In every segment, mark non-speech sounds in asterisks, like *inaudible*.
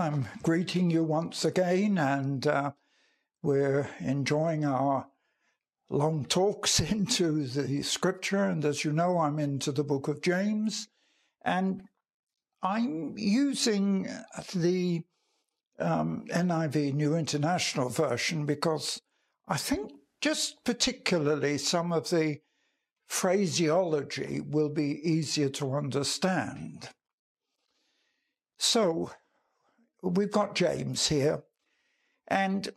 I'm greeting you once again, and uh, we're enjoying our long talks *laughs* into the scripture. And as you know, I'm into the book of James, and I'm using the um, NIV New International Version because I think just particularly some of the phraseology will be easier to understand. So, we've got James here, and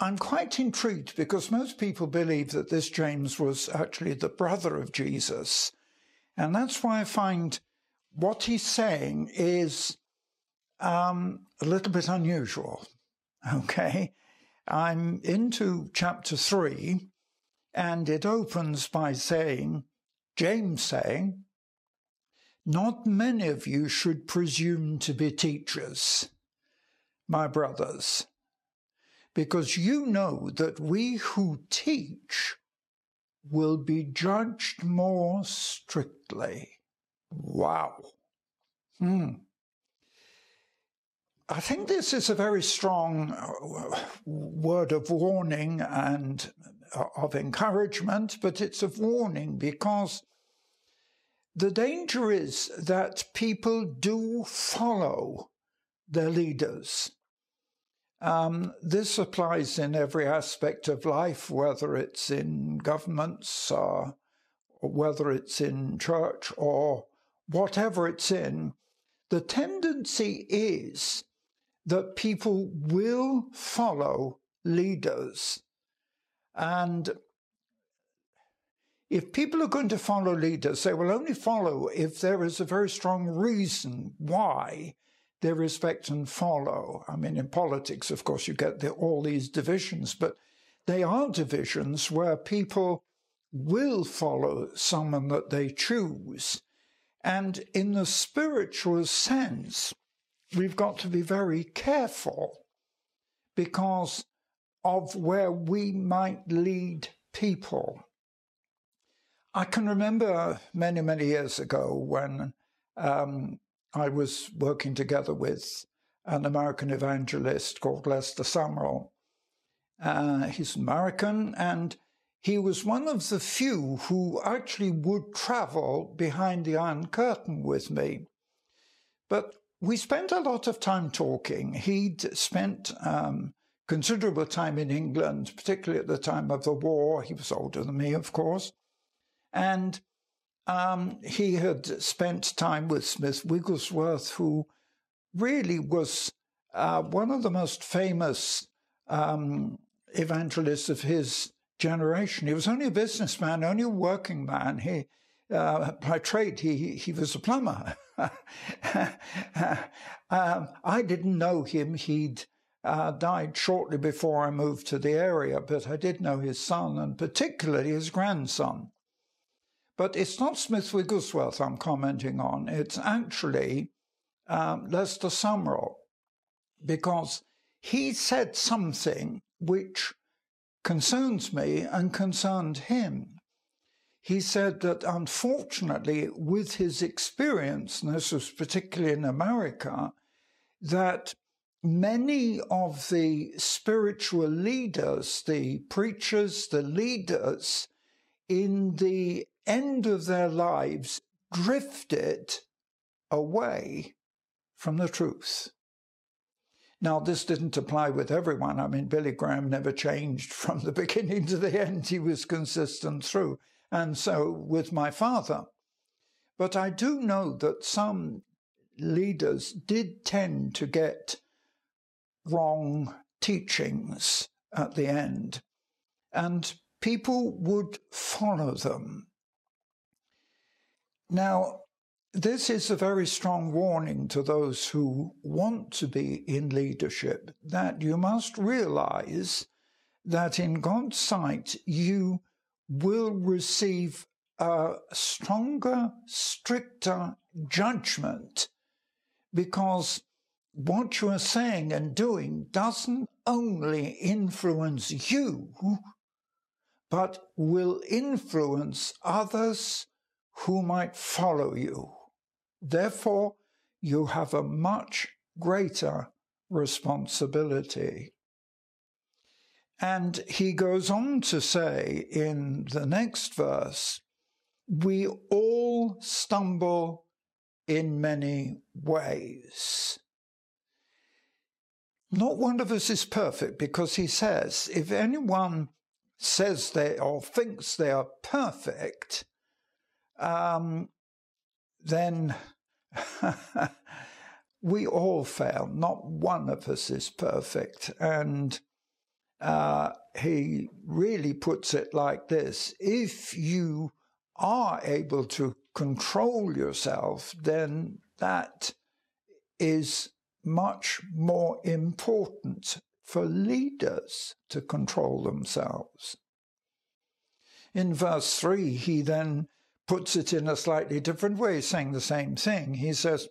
I'm quite intrigued because most people believe that this James was actually the brother of Jesus. And that's why I find what he's saying is um, a little bit unusual. *laughs* Okay. I'm into chapter three, and it opens by saying, James saying, Not many of you should presume to be teachers, my brothers, because you know that we who teach will be judged more strictly. Wow. Hmm. I think this is a very strong uh, word of warning and uh, of encouragement, but it's of warning because the danger is that people do follow their leaders. Um, this applies in every aspect of life, whether it's in governments, or whether it's in church, or whatever it's in. The tendency is that people will follow leaders. And if people are going to follow leaders, they will only follow if there is a very strong reason why they respect and follow. I mean, in politics, of course, you get the, all these divisions, but they are divisions where people will follow someone that they choose. And in the spiritual sense, we've got to be very careful because of where we might lead people. I can remember many, many years ago when um, I was working together with an American evangelist called Lester Sumrall. Uh, he's American, and he was one of the few who actually would travel behind the Iron Curtain with me. But we spent a lot of time talking. He'd spent um, considerable time in England, particularly at the time of the war. He was older than me, of course. And um, he had spent time with Smith Wigglesworth, who really was uh, one of the most famous um, evangelists of his generation. He was only a businessman, only a working man. He, uh, by trade, he, he was a plumber. *laughs* um, I didn't know him. He'd uh, died shortly before I moved to the area, but I did know his son and particularly his grandson. But it's not Smith Wigglesworth I'm commenting on, it's actually um, Lester Sumrall, because he said something which concerns me and concerned him. He said that unfortunately, with his experience, and this was particularly in America, that many of the spiritual leaders, the preachers, the leaders, in the end of their lives, drifted away from the truth. Now, this didn't apply with everyone. I mean, Billy Graham never changed from the *laughs* beginning to the end. He was consistent through and so with my father. But I do know that some leaders did tend to get wrong teachings at the end, and people would follow them. Now, this is a very strong warning to those who want to be in leadership that you must realize that in God's sight you will receive a stronger, stricter judgment because what you are saying and doing doesn't only influence you, but will influence others who might follow you. Therefore, you have a much greater responsibility. And he goes on to say in the next verse, we all stumble in many ways. Not one of us is perfect because he says, if anyone says they or thinks they are perfect, um, then *laughs* we all fail. Not one of us is perfect. And uh, he really puts it like this if you are able to control yourself, then that is much more important for leaders to control themselves. In verse 3, he then puts it in a slightly different way, saying the same thing. He says,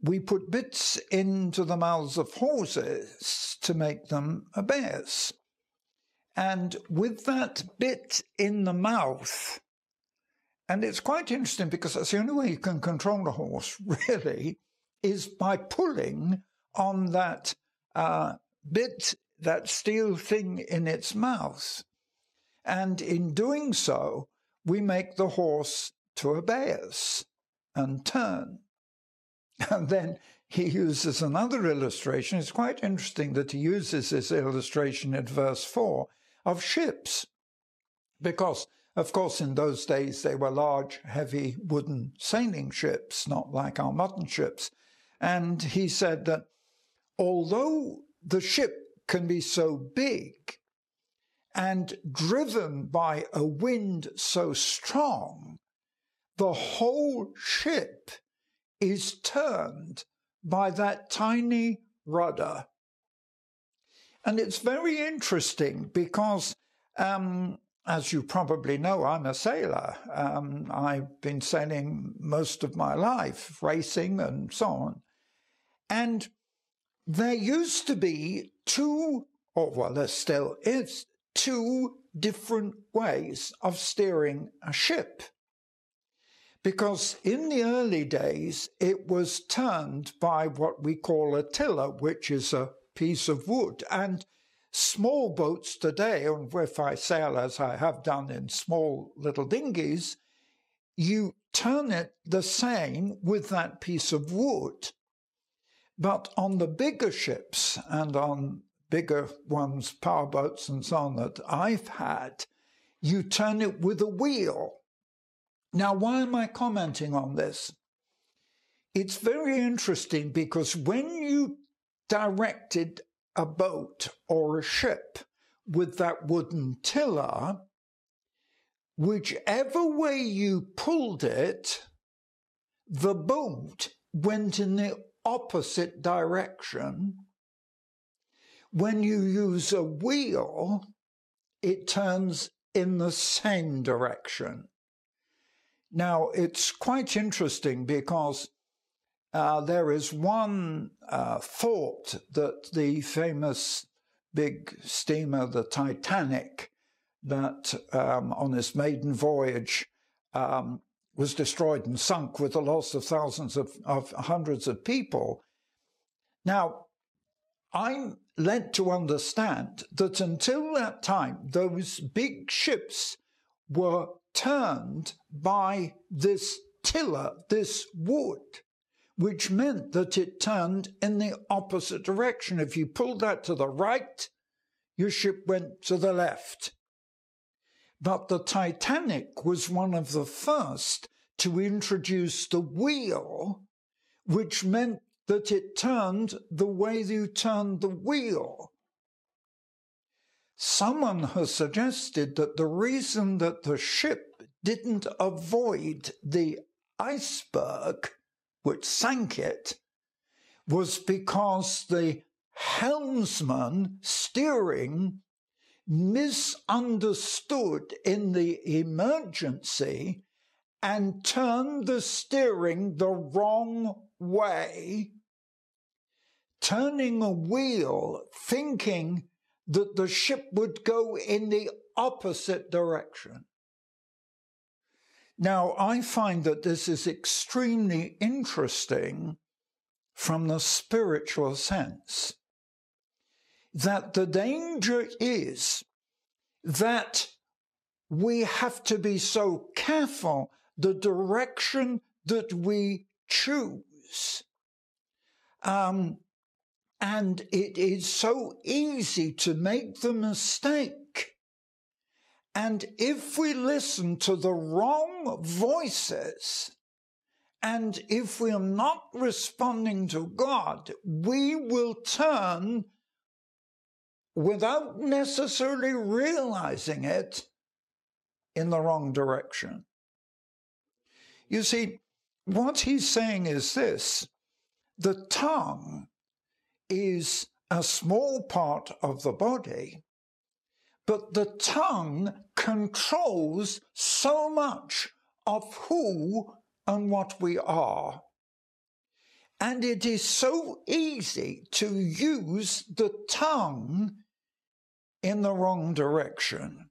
We put bits into the mouths of horses to make them obey us. And with that bit in the mouth, and it's quite interesting because that's the only way you can control a horse, *laughs* really, is by pulling on that uh, bit, that steel thing in its mouth. And in doing so, we make the horse to obey us and turn. *laughs* And then he uses another illustration. It's quite interesting that he uses this illustration in verse 4 of ships. Because, of course, in those days they were large, heavy wooden sailing ships, not like our modern ships. And he said that although the ship can be so big and driven by a wind so strong, the whole ship is turned by that tiny rudder. And it's very interesting because, um, as you probably know, I'm a sailor. Um, I've been sailing most of my life, racing and so on. And there used to be two, or well, there still is, two different ways of steering a ship. Because in the early days, it was turned by what we call a tiller, which is a piece of wood. And small boats today, and if I sail as I have done in small little dinghies, you turn it the same with that piece of wood. But on the bigger ships and on bigger ones, power boats and so on that I've had, you turn it with a wheel. Now, why am I commenting on this? It's very interesting because when you directed a boat or a ship with that wooden tiller, whichever way you pulled it, the boat went in the opposite direction when you use a wheel, it turns in the same direction. Now, it's quite interesting because uh, there is one uh, thought that the famous big steamer, the Titanic, that um, on its maiden voyage um, was destroyed and sunk with the loss of thousands of, of hundreds of people. Now, I'm led to understand that until that time, those big ships were turned by this tiller, this wood, which meant that it turned in the opposite direction. If you pulled that to the right, your ship went to the left. But the Titanic was one of the first to introduce the wheel, which meant that it turned the way you turned the wheel. Someone has suggested that the reason that the ship didn't avoid the iceberg, which sank it, was because the helmsman steering misunderstood in the emergency and turned the steering the wrong way turning a wheel, thinking that the ship would go in the opposite direction. Now, I find that this is extremely interesting from the spiritual sense. That the danger is that we have to be so careful the direction that we choose. Um, and it is so easy to make the mistake. And if we listen to the wrong voices, and if we are not responding to God, we will turn without necessarily realizing it in the wrong direction. You see, what he's saying is this the tongue is a small part of the body, but the tongue controls so much of who and what we are. And it is so easy to use the tongue in the wrong direction.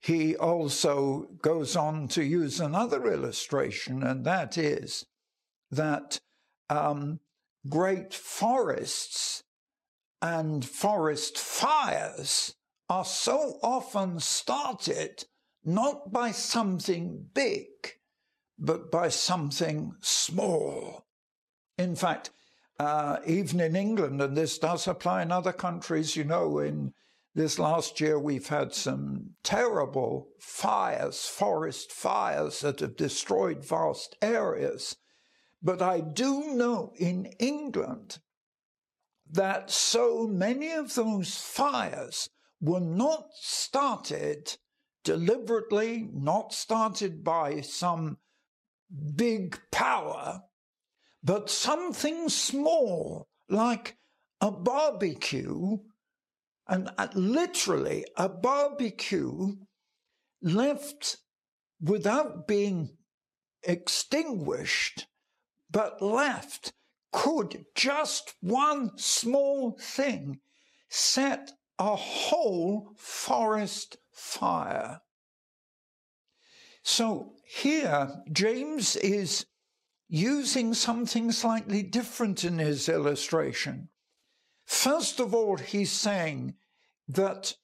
He also goes on to use another illustration, and that is that um, great forests and forest fires are so often started not by something big, but by something small. In fact, uh, even in England, and this does apply in other countries, you know, in this last year we've had some terrible fires, forest fires that have destroyed vast areas. But I do know in England that so many of those fires were not started deliberately, not started by some big power, but something small like a barbecue, and uh, literally a barbecue left without being extinguished but left, could just one small thing set a whole forest fire. So here, James is using something slightly different in his illustration. First of all, he's saying that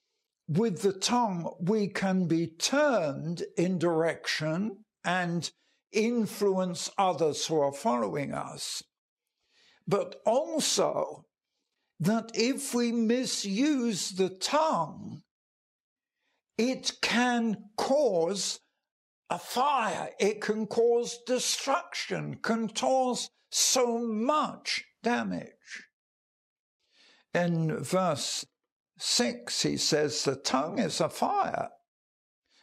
with the tongue we can be turned in direction and influence others who are following us, but also that if we misuse the tongue, it can cause a fire, it can cause destruction, can cause so much damage. In verse 6, he says, The tongue is a fire,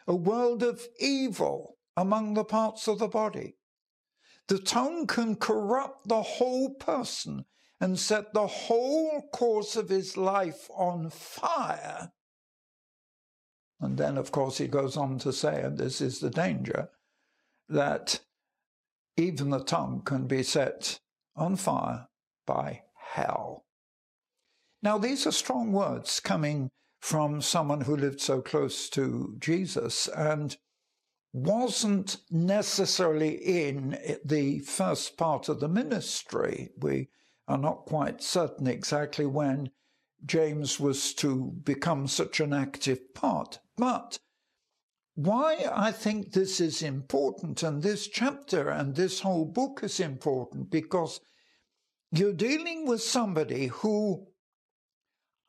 a world of evil among the parts of the body. The tongue can corrupt the whole person and set the whole course of his life on fire. And then, of course, he goes on to say, and this is the danger, that even the tongue can be set on fire by hell. Now, these are strong words coming from someone who lived so close to Jesus. And wasn't necessarily in the first part of the ministry. We are not quite certain exactly when James was to become such an active part. But why I think this is important, and this chapter and this whole book is important, because you're dealing with somebody who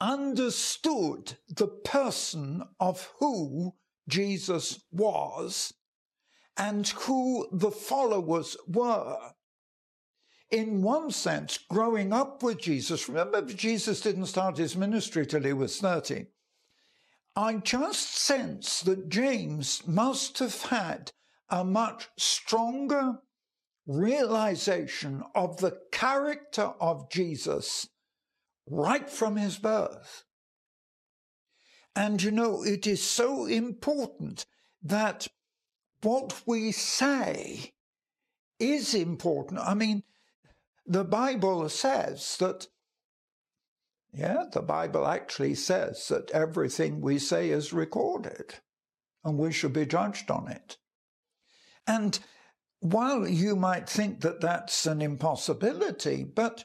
understood the person of who Jesus was and who the followers were. In one sense, growing up with Jesus, remember Jesus didn't start his ministry till he was 30. I just sense that James must have had a much stronger realization of the character of Jesus right from his birth. And you know, it is so important that what we say is important. I mean, the Bible says that, yeah, the Bible actually says that everything we say is recorded and we should be judged on it. And while you might think that that's an impossibility, but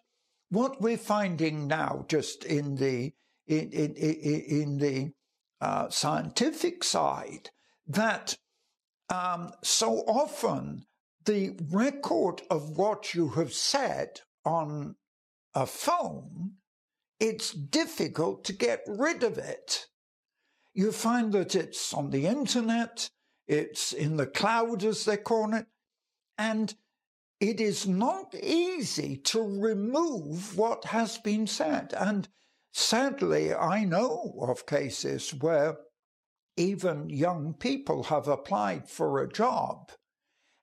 what we're finding now, just in the in in, in the uh, scientific side, that um, so often the record of what you have said on a phone, it's difficult to get rid of it. You find that it's on the internet, it's in the cloud, as they call it, and it is not easy to remove what has been said. And sadly, I know of cases where even young people have applied for a job,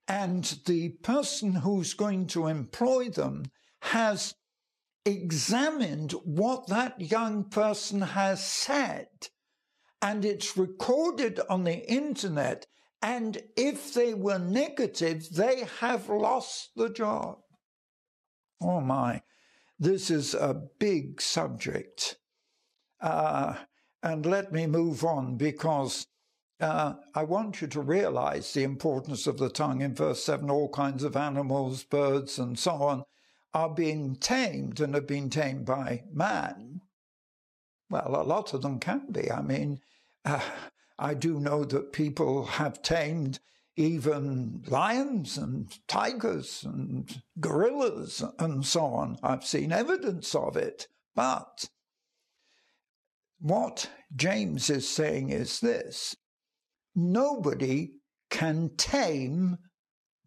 and the person who's going to employ them has examined what that young person has said, and it's recorded on the internet. And if they were negative, they have lost the job. Oh my, this is a big subject. Uh, and let me move on because uh, I want you to realize the importance of the tongue. In verse 7, all kinds of animals, birds, and so on are being tamed and have been tamed by man. Well, a lot of them can be. I mean, uh, I do know that people have tamed even lions and tigers and gorillas and so on. I've seen evidence of it. But what James is saying is this nobody can tame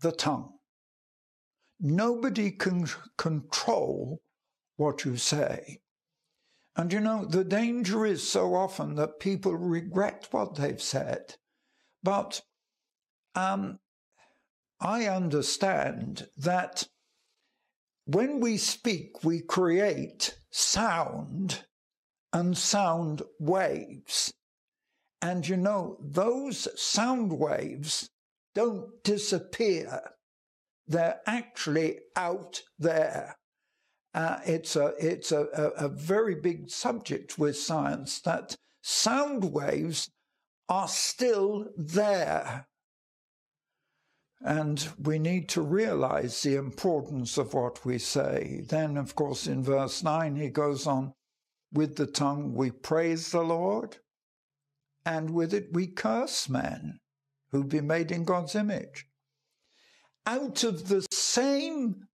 the tongue. Nobody can control what you say. And you know, the danger is so often that people regret what they've said. But um, I understand that when we speak, we create sound and sound waves. And you know, those sound waves don't disappear they're actually out there. Uh, it's a it's a, a, a very big subject with science that sound waves are still there. And we need to realize the importance of what we say. Then, of course, in verse 9, he goes on with the tongue we praise the Lord, and with it we curse men who've been made in God's image out of the same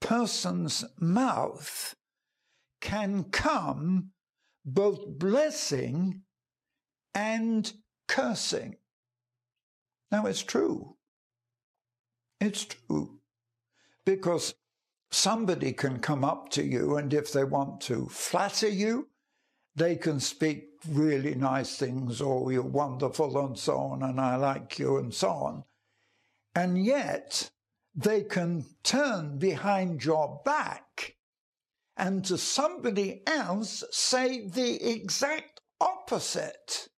person's mouth can come both blessing and cursing. Now, it's true. It's true. Because somebody can come up to you, and if they want to flatter you, they can speak really nice things, oh, you're wonderful, and so on, and I like you, and so on. And yet, they can turn behind your back and to somebody else say the exact opposite.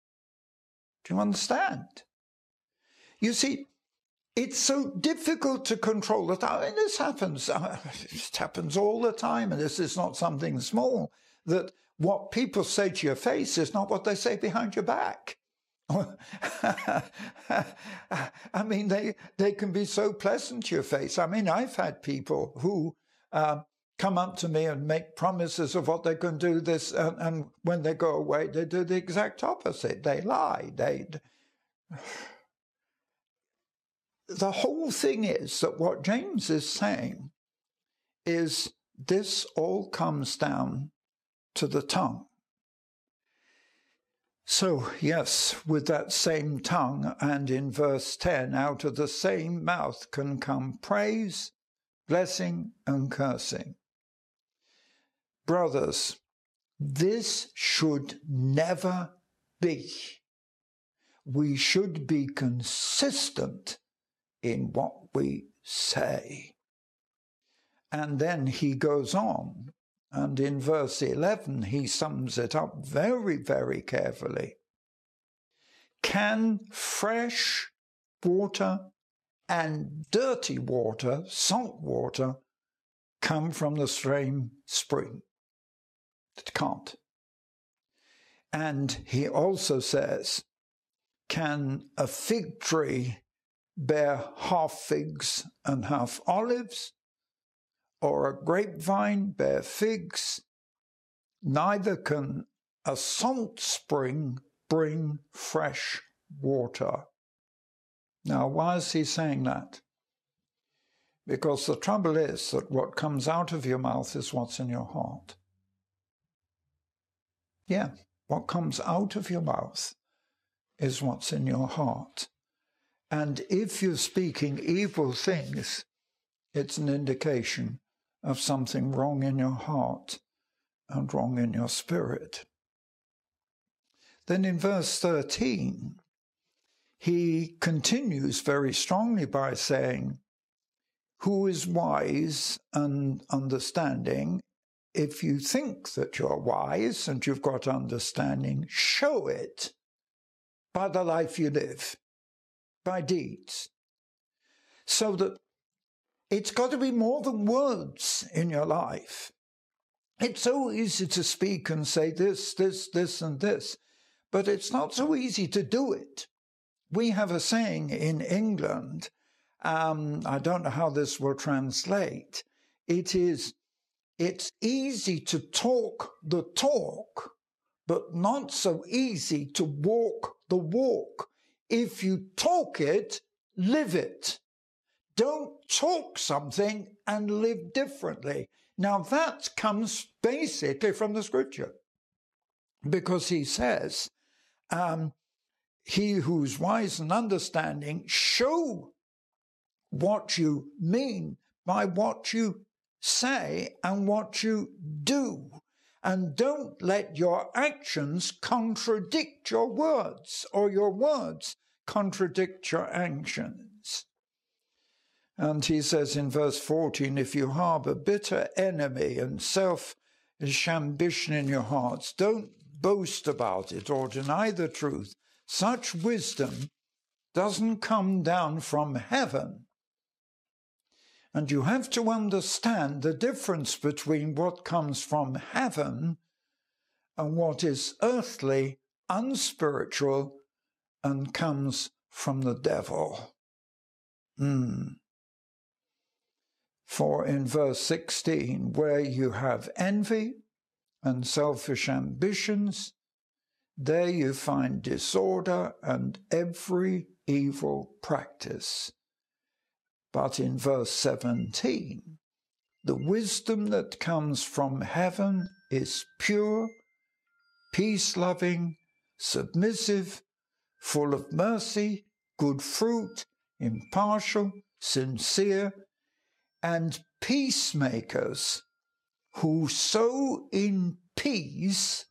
Do you understand? You see, it's so difficult to control that. I mean, this happens. Uh, *laughs* it happens all the time, and this is not something small. That what people say to your face is not what they say behind your back. *laughs* I mean, they they can be so pleasant to your face. I mean, I've had people who uh, come up to me and make promises of what they can do this, and, and when they go away, they do the exact opposite. They lie. They. The whole thing is that what James is saying is this all comes down to the tongue. So, yes, with that same tongue, and in verse 10, out of the same mouth can come praise, blessing, and cursing. Brothers, this should never be. We should be consistent in what we say. And then he goes on and in verse 11, he sums it up very, very carefully. Can fresh water and dirty water, salt water, come from the same spring? It can't. And he also says, Can a fig tree bear half figs and half olives, or a grapevine bear figs. Neither can a salt spring bring fresh water. Now, why is he saying that? Because the trouble is that what comes out of your mouth is what's in your heart. Yeah, what comes out of your mouth is what's in your heart. And if you're speaking evil things, it's an indication of something wrong in your heart and wrong in your spirit. Then in verse 13, he continues very strongly by saying, Who is wise and understanding? If you think that you're wise and you've got understanding, show it by the life you live, by deeds. So that it's got to be more than words in your life. It's so easy to speak and say this, this, this, and this, but it's not so easy to do it. We have a saying in England, um, I don't know how this will translate. It is, it's easy to talk the talk, but not so easy to walk the walk. If you talk it, live it. Don't talk something and live differently. Now that comes basically from the scripture because he says, um, he who's wise and understanding, show what you mean by what you say and what you do. And don't let your actions contradict your words or your words contradict your actions. And he says in verse 14 if you harbor bitter enemy and selfish ambition in your hearts, don't boast about it or deny the truth. Such wisdom doesn't come down from heaven. And you have to understand the difference between what comes from heaven and what is earthly, unspiritual, and comes from the devil. Mm. For in verse 16, where you have envy and selfish ambitions, there you find disorder and every evil practice. But in verse 17, the wisdom that comes from heaven is pure, peace loving, submissive, full of mercy, good fruit, impartial, sincere, and peacemakers who sow in peace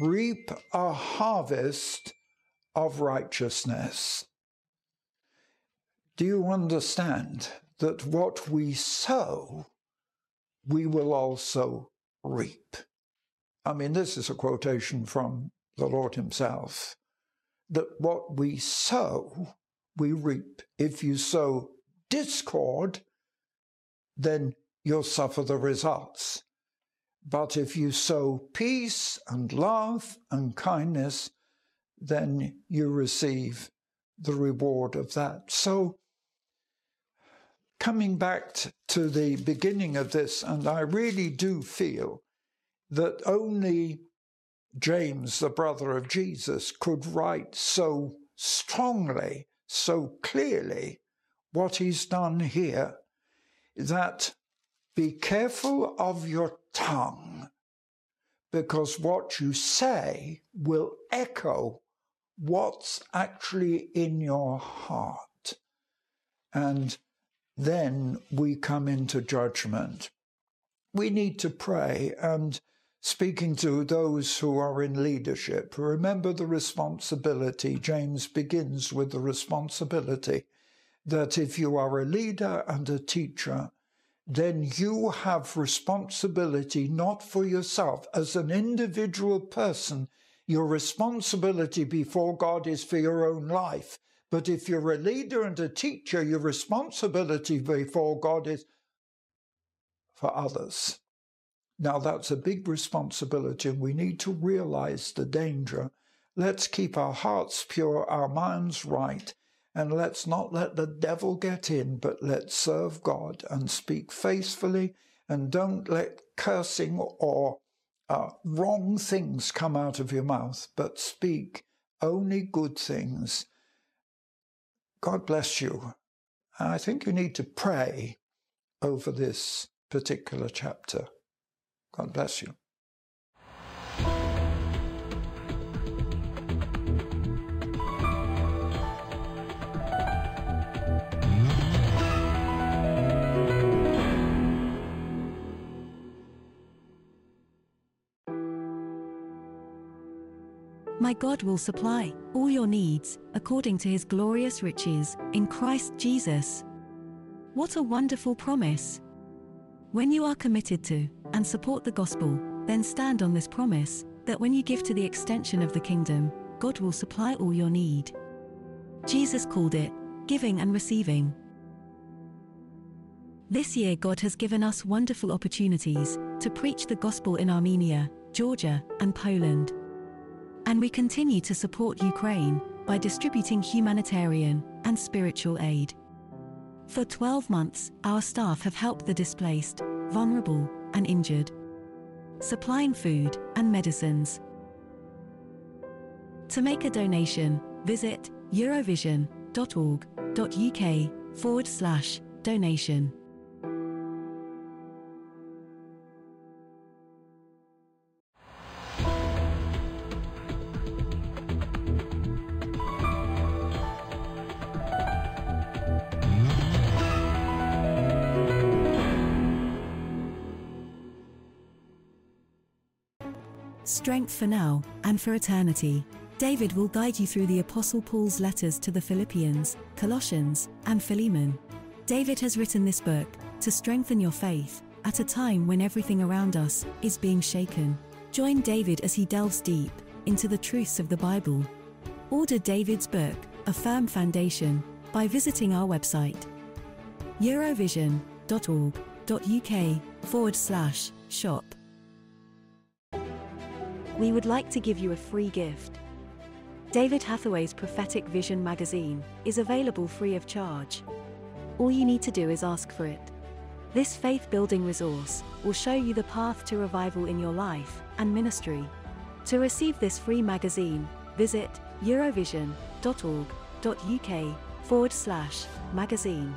reap a harvest of righteousness. Do you understand that what we sow, we will also reap? I mean, this is a quotation from the Lord Himself that what we sow, we reap. If you sow discord, then you'll suffer the results. But if you sow peace and love and kindness, then you receive the reward of that. So, coming back to the beginning of this, and I really do feel that only James, the brother of Jesus, could write so strongly, so clearly what he's done here that be careful of your tongue because what you say will echo what's actually in your heart. And then we come into judgment. We need to pray and speaking to those who are in leadership, remember the responsibility. James begins with the responsibility that if you are a leader and a teacher, then you have responsibility not for yourself. As an individual person, your responsibility before God is for your own life. But if you're a leader and a teacher, your responsibility before God is for others. Now, that's a big responsibility, and we need to realize the danger. Let's keep our hearts pure, our minds right, And let's not let the devil get in, but let's serve God and speak faithfully and don't let cursing or uh, wrong things come out of your mouth, but speak only good things. God bless you. I think you need to pray over this particular chapter. God bless you. My God will supply all your needs according to his glorious riches in Christ Jesus. What a wonderful promise! When you are committed to and support the gospel, then stand on this promise that when you give to the extension of the kingdom, God will supply all your need. Jesus called it giving and receiving. This year, God has given us wonderful opportunities to preach the gospel in Armenia, Georgia, and Poland. And we continue to support Ukraine by distributing humanitarian and spiritual aid. For 12 months, our staff have helped the displaced, vulnerable, and injured, supplying food and medicines. To make a donation, visit eurovision.org.uk forward slash donation. Strength for now and for eternity. David will guide you through the Apostle Paul's letters to the Philippians, Colossians, and Philemon. David has written this book to strengthen your faith at a time when everything around us is being shaken. Join David as he delves deep into the truths of the Bible. Order David's book, A Firm Foundation, by visiting our website eurovision.org.uk forward slash shop. We would like to give you a free gift. David Hathaway's Prophetic Vision magazine is available free of charge. All you need to do is ask for it. This faith building resource will show you the path to revival in your life and ministry. To receive this free magazine, visit eurovision.org.uk forward slash magazine.